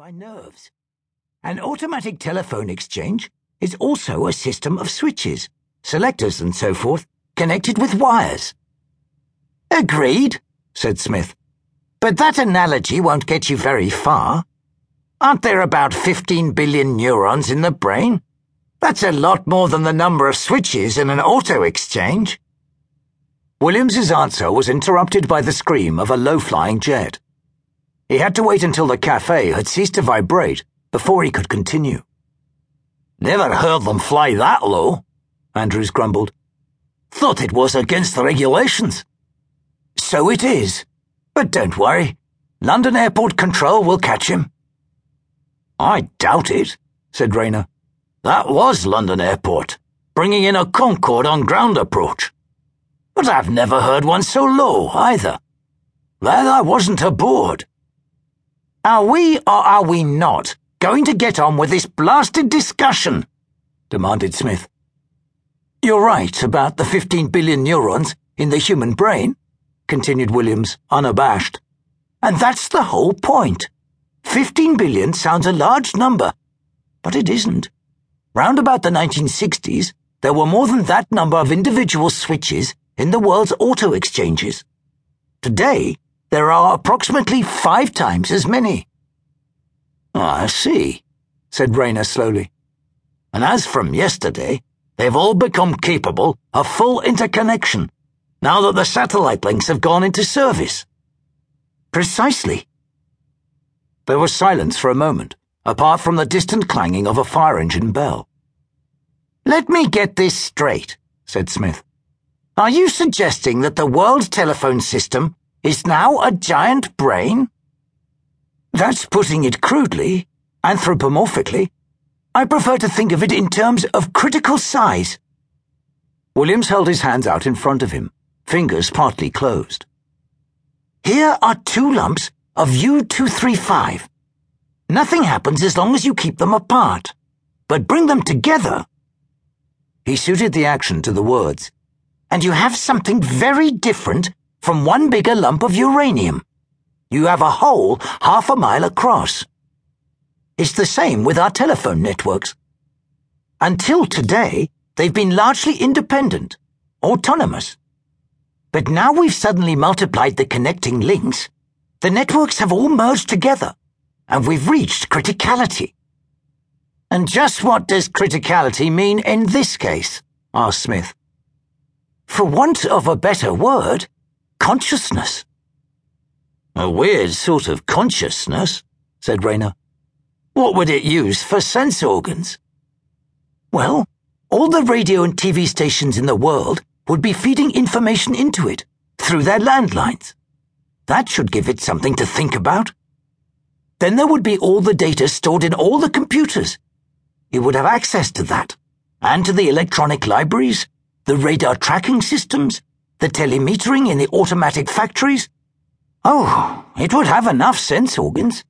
by nerves. An automatic telephone exchange is also a system of switches, selectors, and so forth, connected with wires. Agreed, said Smith. But that analogy won't get you very far. Aren't there about 15 billion neurons in the brain? That's a lot more than the number of switches in an auto exchange. Williams's answer was interrupted by the scream of a low-flying jet. He had to wait until the cafe had ceased to vibrate before he could continue. Never heard them fly that low, Andrews grumbled. Thought it was against the regulations. So it is. But don't worry. London Airport Control will catch him. I doubt it, said Rayner. That was London Airport, bringing in a Concorde on ground approach. But I've never heard one so low, either. Glad I wasn't aboard. Are we or are we not going to get on with this blasted discussion? demanded Smith. You're right about the 15 billion neurons in the human brain, continued Williams, unabashed. And that's the whole point. 15 billion sounds a large number, but it isn't. Round about the 1960s, there were more than that number of individual switches in the world's auto exchanges. Today, there are approximately five times as many. Oh, I see, said Rayner slowly. And as from yesterday, they've all become capable of full interconnection, now that the satellite links have gone into service. Precisely. There was silence for a moment, apart from the distant clanging of a fire engine bell. Let me get this straight, said Smith. Are you suggesting that the world telephone system is now a giant brain? That's putting it crudely, anthropomorphically. I prefer to think of it in terms of critical size. Williams held his hands out in front of him, fingers partly closed. Here are two lumps of U235. Nothing happens as long as you keep them apart. But bring them together. He suited the action to the words. And you have something very different from one bigger lump of uranium. You have a hole half a mile across. It's the same with our telephone networks. Until today, they've been largely independent, autonomous. But now we've suddenly multiplied the connecting links. The networks have all merged together, and we've reached criticality. And just what does criticality mean in this case? asked Smith. For want of a better word, consciousness. A weird sort of consciousness, said Rayner. What would it use for sense organs? Well, all the radio and TV stations in the world would be feeding information into it through their landlines. That should give it something to think about. Then there would be all the data stored in all the computers. It would have access to that, and to the electronic libraries, the radar tracking systems, the telemetering in the automatic factories, Oh, it would have enough sense organs.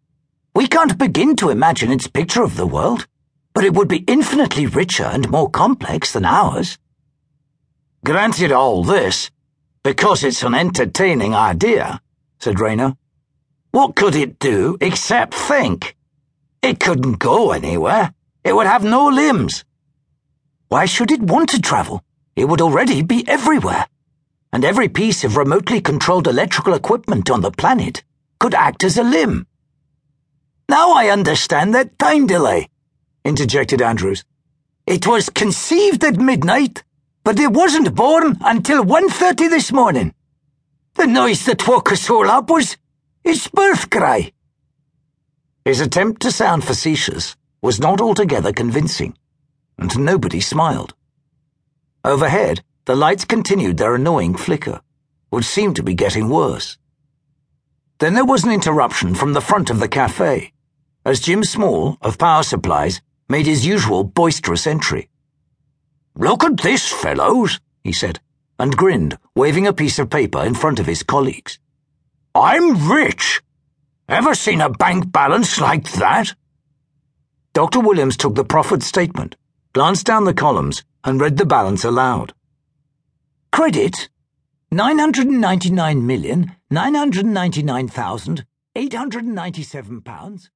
We can't begin to imagine its picture of the world, but it would be infinitely richer and more complex than ours. Granted all this, because it's an entertaining idea, said Rayner. What could it do except think? It couldn't go anywhere. It would have no limbs. Why should it want to travel? It would already be everywhere and every piece of remotely controlled electrical equipment on the planet could act as a limb. Now I understand that time delay, interjected Andrews. It was conceived at midnight, but it wasn't born until 1.30 this morning. The noise that woke us all up was its birth cry. His attempt to sound facetious was not altogether convincing, and nobody smiled. Overhead, the lights continued their annoying flicker, which seemed to be getting worse. Then there was an interruption from the front of the cafe, as Jim Small, of Power Supplies, made his usual boisterous entry. Look at this, fellows, he said, and grinned, waving a piece of paper in front of his colleagues. I'm rich. Ever seen a bank balance like that? Dr. Williams took the proffered statement, glanced down the columns, and read the balance aloud. Credit £999,999,897.